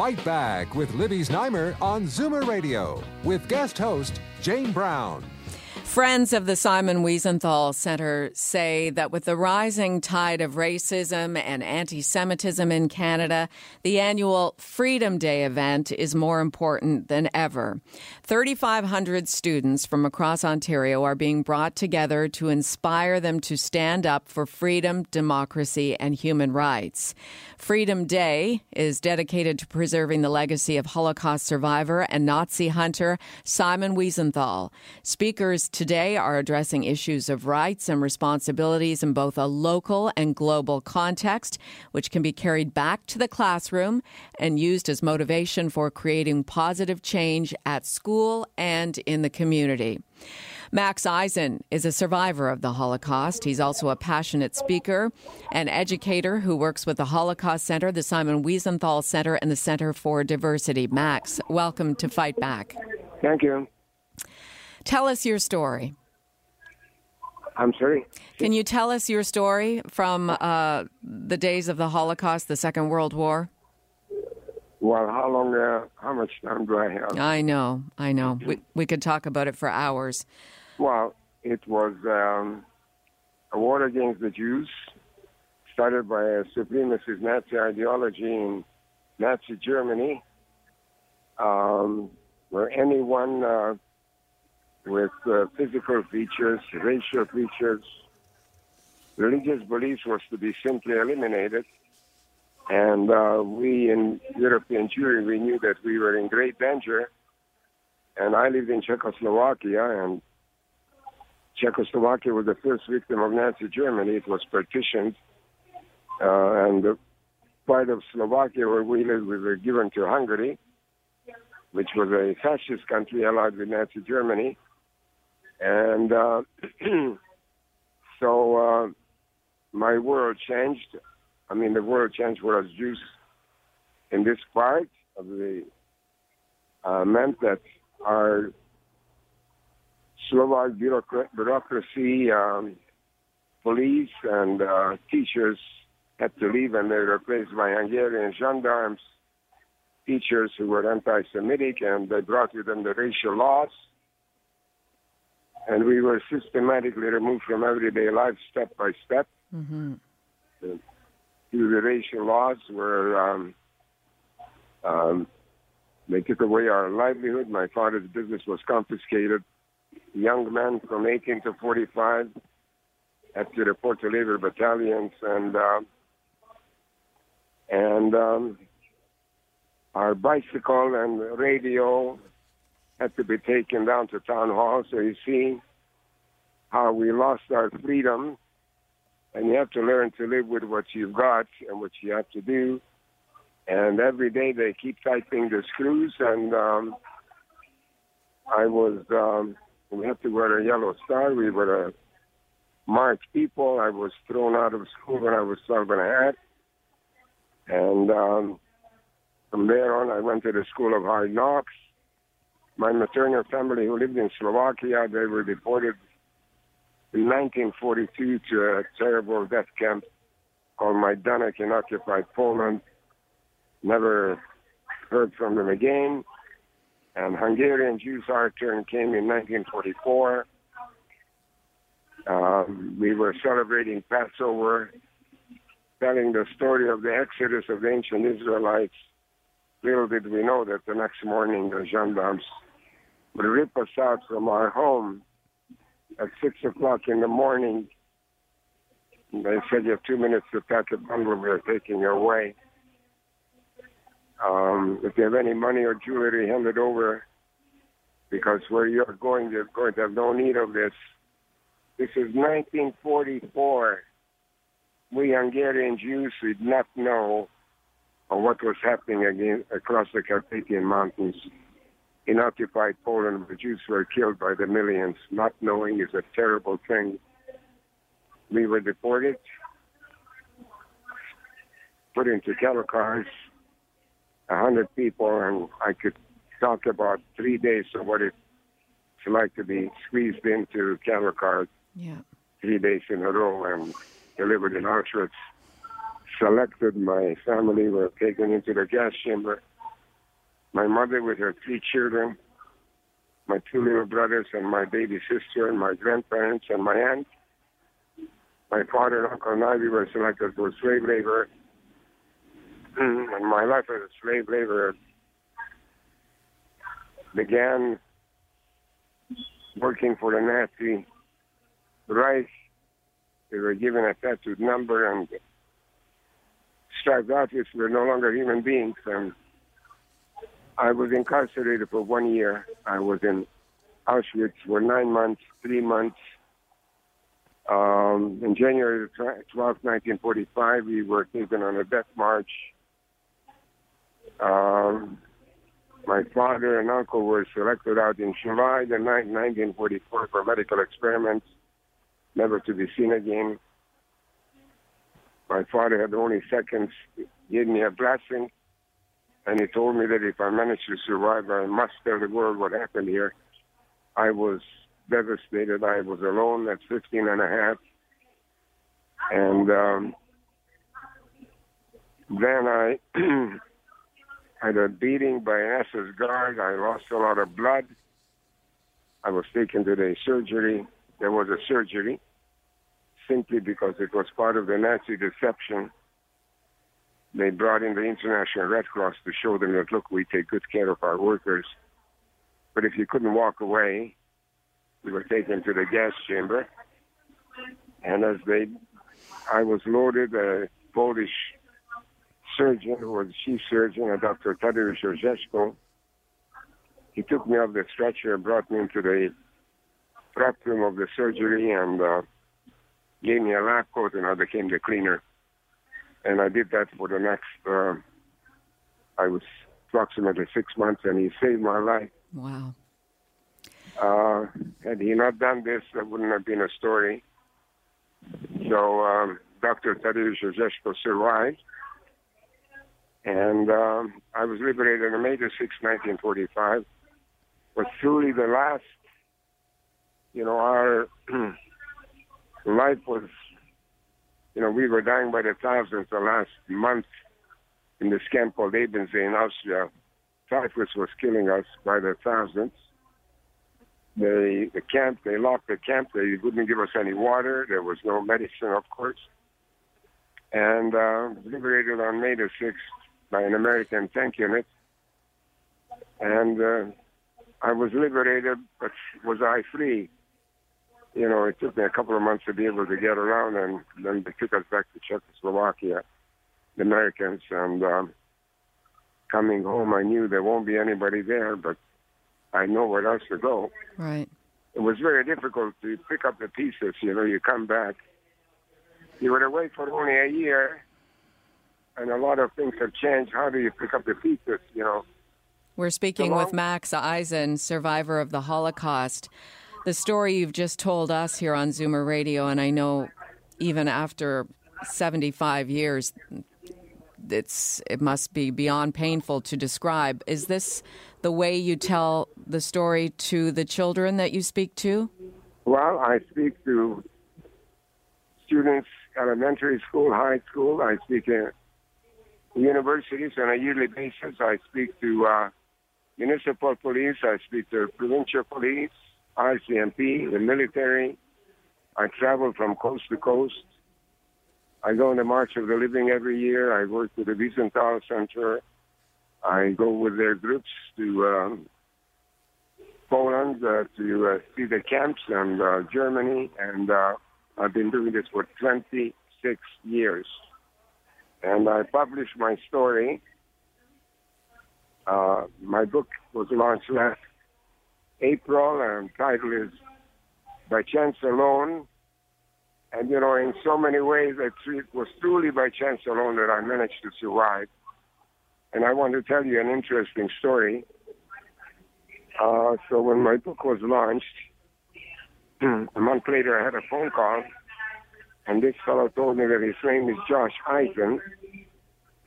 Fight Back with Libby Znaimer on Zoomer Radio with guest host Jane Brown. Friends of the Simon Wiesenthal Center say that with the rising tide of racism and anti Semitism in Canada, the annual Freedom Day event is more important than ever. 3,500 students from across Ontario are being brought together to inspire them to stand up for freedom, democracy, and human rights. Freedom Day is dedicated to preserving the legacy of Holocaust survivor and Nazi hunter Simon Wiesenthal. Speakers today are addressing issues of rights and responsibilities in both a local and global context, which can be carried back to the classroom and used as motivation for creating positive change at school and in the community. Max Eisen is a survivor of the Holocaust. He's also a passionate speaker and educator who works with the Holocaust Center, the Simon Wiesenthal Center, and the Center for Diversity. Max, welcome to Fight Back. Thank you. Tell us your story. I'm sorry. Can you tell us your story from uh, the days of the Holocaust, the Second World War? Well, how long, uh, how much time do I have? I know, I know. We, we could talk about it for hours. Well, it was um, a war against the Jews, started by a supremacist Nazi ideology in Nazi Germany, um, where anyone uh, with uh, physical features, racial features, religious beliefs was to be simply eliminated. And uh, we in European Jewry, we knew that we were in great danger. And I lived in Czechoslovakia, and Czechoslovakia was the first victim of Nazi Germany. It was partitioned, uh, and the part of Slovakia where we lived we were given to Hungary, which was a fascist country allied with Nazi Germany. And uh, so uh, my world changed. I mean, the world changed for us Jews in this part of the uh, meant that our Slovak bureaucracy, um, police, and uh, teachers had to leave, and they were replaced by Hungarian gendarmes, teachers who were anti-Semitic, and they brought with them the racial laws and we were systematically removed from everyday life step by step. Mm-hmm. The racial laws, were um, um, they took away our livelihood. My father's business was confiscated. Young men from 18 to 45 had to report to labor battalions, and uh, and um, our bicycle and radio had to be taken down to town hall. So you see how we lost our freedom, and you have to learn to live with what you've got and what you have to do. And every day they keep tightening the screws, and um, I was. Um, we had to wear a yellow star. We were a marked people. I was thrown out of school when I was 12 and a half. And um, from there on, I went to the School of Hard Knocks my maternal family who lived in Slovakia, they were deported in 1942 to a terrible death camp called Majdanek in occupied Poland. Never heard from them again. And Hungarian Jews, our turn came in 1944. Um, we were celebrating Passover, telling the story of the exodus of the ancient Israelites. Little did we know that the next morning the gendarmes would rip us out from our home at six o'clock in the morning. And they said you have two minutes to pack a bundle. We are taking you away. Um, if you have any money or jewelry, hand it over because where you're going, you're going to have no need of this. This is 1944. We Hungarian Jews did not know what was happening again across the Carpathian Mountains. In occupied Poland, the Jews were killed by the millions. Not knowing is a terrible thing. We were deported, put into cattle cars, a hundred people, and I could talk about three days of what it's like to be squeezed into cattle cars Yeah. three days in a row and delivered in Auschwitz. Selected, my family were taken into the gas chamber. My mother with her three children, my two little brothers and my baby sister and my grandparents and my aunt. My father and uncle and I, we were selected for slave labor. Mm, and my life as a slave laborer began working for the Nazi Reich. They were given a tattooed number and striped outfits were no longer human beings. And I was incarcerated for one year. I was in Auschwitz for nine months, three months. Um, in January 12, 1945, we were taken on a death march. Um, my father and uncle were selected out in July the 9th, 1944 for medical experiments, never to be seen again. My father had only seconds, gave me a blessing, and he told me that if I managed to survive, I must tell the world what happened here. I was devastated. I was alone at 15 and a half. And um, then I had a beating by an SS guard. I lost a lot of blood. I was taken to the surgery. There was a surgery simply because it was part of the Nazi deception. They brought in the International Red Cross to show them that, look, we take good care of our workers. But if you couldn't walk away, we were taken to the gas chamber. And as they, I was loaded, a Polish surgeon who was chief surgeon, a Dr. Tadeusz Orzeszko, he took me off the stretcher and brought me into the prep room of the surgery and uh, gave me a lab coat and I became the cleaner. And I did that for the next, uh, I was approximately six months and he saved my life. Wow. Uh, had he not done this, that wouldn't have been a story. So um, Dr. Tadeusz Orzeszko survived. And um, I was liberated on May the 6th, 1945. Was truly the last, you know, our life was, you know, we were dying by the thousands the last month in this camp called Ebensee in Austria. Typhus was killing us by the thousands. They, the camp, they locked the camp. They wouldn't give us any water. There was no medicine, of course. And uh, liberated on May the 6th by an American tank unit. And uh, I was liberated, but was I free? You know, it took me a couple of months to be able to get around, and then they took us back to Czechoslovakia, the Americans. And um, coming home, I knew there won't be anybody there, but I know where else to go. Right. It was very difficult to pick up the pieces. You know, you come back. You were away for only a year, and a lot of things have changed. How do you pick up the pieces? You know. We're speaking with Max Eisen, survivor of the Holocaust. The story you've just told us here on Zoomer Radio, and I know even after 75 years, it's it must be beyond painful to describe. Is this the way you tell the story to the children that you speak to? Well, I speak to students, elementary school, high school. I speak in universities on a yearly basis. I speak to uh, municipal police. I speak to provincial police, RCMP, the military. I travel from coast to coast. I go on the March of the Living every year. I work with the Wiesenthal Center. I go with their groups to um, Poland uh, to uh, see the camps and uh, Germany, and uh, I've been doing this for 26 years. And I published my story. Uh, my book was launched last April, and title is By Chance Alone. And you know, in so many ways, it was truly by chance alone that I managed to survive. And I want to tell you an interesting story. Uh, so when my book was launched, a month later I had a phone call, and this fellow told me that his name is Josh Eisen,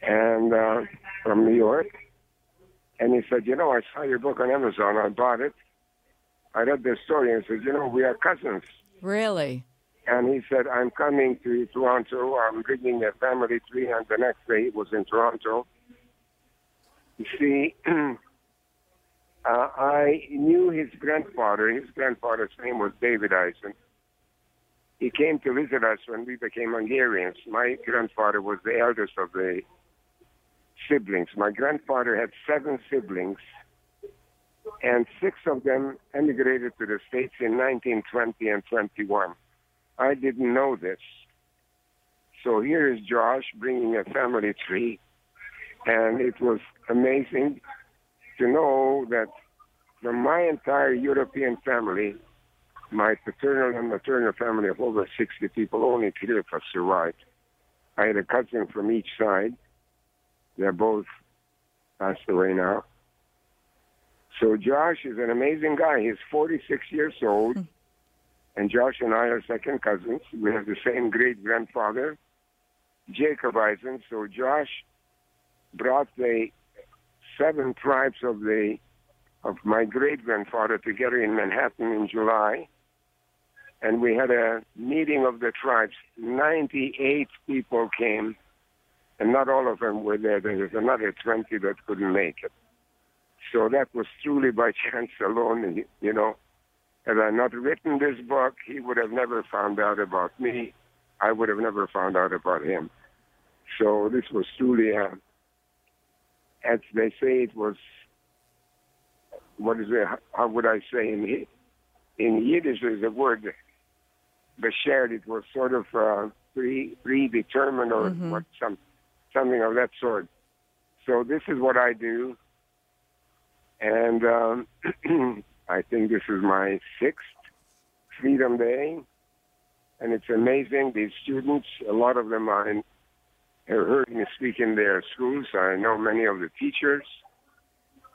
and uh, from New York. And he said, you know, I saw your book on Amazon. I bought it. I read the story and said, you know, we are cousins. Really? And he said, I'm coming to Toronto. I'm bringing a family tree. And the next day it was in Toronto. You see, uh, I knew his grandfather. His grandfather's name was David Eisen. He came to visit us when we became Hungarians. My grandfather was the eldest of the siblings. My grandfather had seven siblings, and six of them emigrated to the States in 1920 and 21. I didn't know this. So here is Josh bringing a family tree, and it was amazing to know that from my entire European family, my paternal and maternal family of over 60 people, only three of us survived. I had a cousin from each side. They're both passed away now. So Josh is an amazing guy. He's 46 years old. Hmm. And Josh and I are second cousins. We have the same great grandfather, Jacob Eisen. So Josh brought the seven tribes of the of my great grandfather together in Manhattan in July. And we had a meeting of the tribes. 98 people came, and not all of them were there. There was another 20 that couldn't make it. So that was truly by chance alone, you know. Had I not written this book, he would have never found out about me. I would have never found out about him. So this was truly, a, as they say, it was, what is it, how would I say, in, in Yiddish there's a word, beshert, it was sort of uh, pre, predetermined or Mhm. what, some, something of that sort. So this is what I do. And um, I think this is my sixth Freedom Day, and it's amazing. These students, a lot of them have heard me speak in their schools. I know many of the teachers.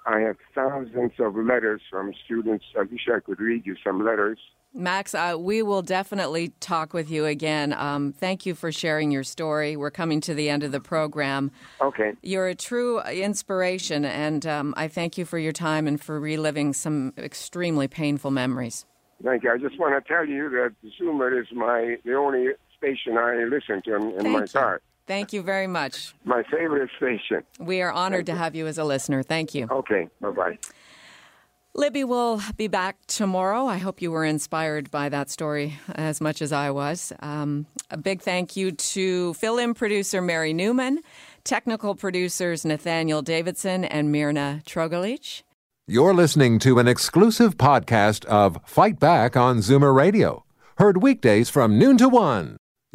I have thousands of letters from students. I wish I could read you some letters. Max, uh, we will definitely talk with you again. Um, thank you for sharing your story. We're coming to the end of the program. Okay. You're a true inspiration, and um, I thank you for your time and for reliving some extremely painful memories. Thank you. I just want to tell you that Zoomer is my the only station I listen to in, in my you. car. Thank you very much. My favorite station. We are honored to have you as a listener. Thank you. Okay. Bye bye. Libby will be back tomorrow. I hope you were inspired by that story as much as I was. Um, a big thank you to fill in producer Mary Newman, technical producers Nathaniel Davidson and Mirna Trogolich. You're listening to an exclusive podcast of Fight Back on Zoomer Radio, heard weekdays from noon to one.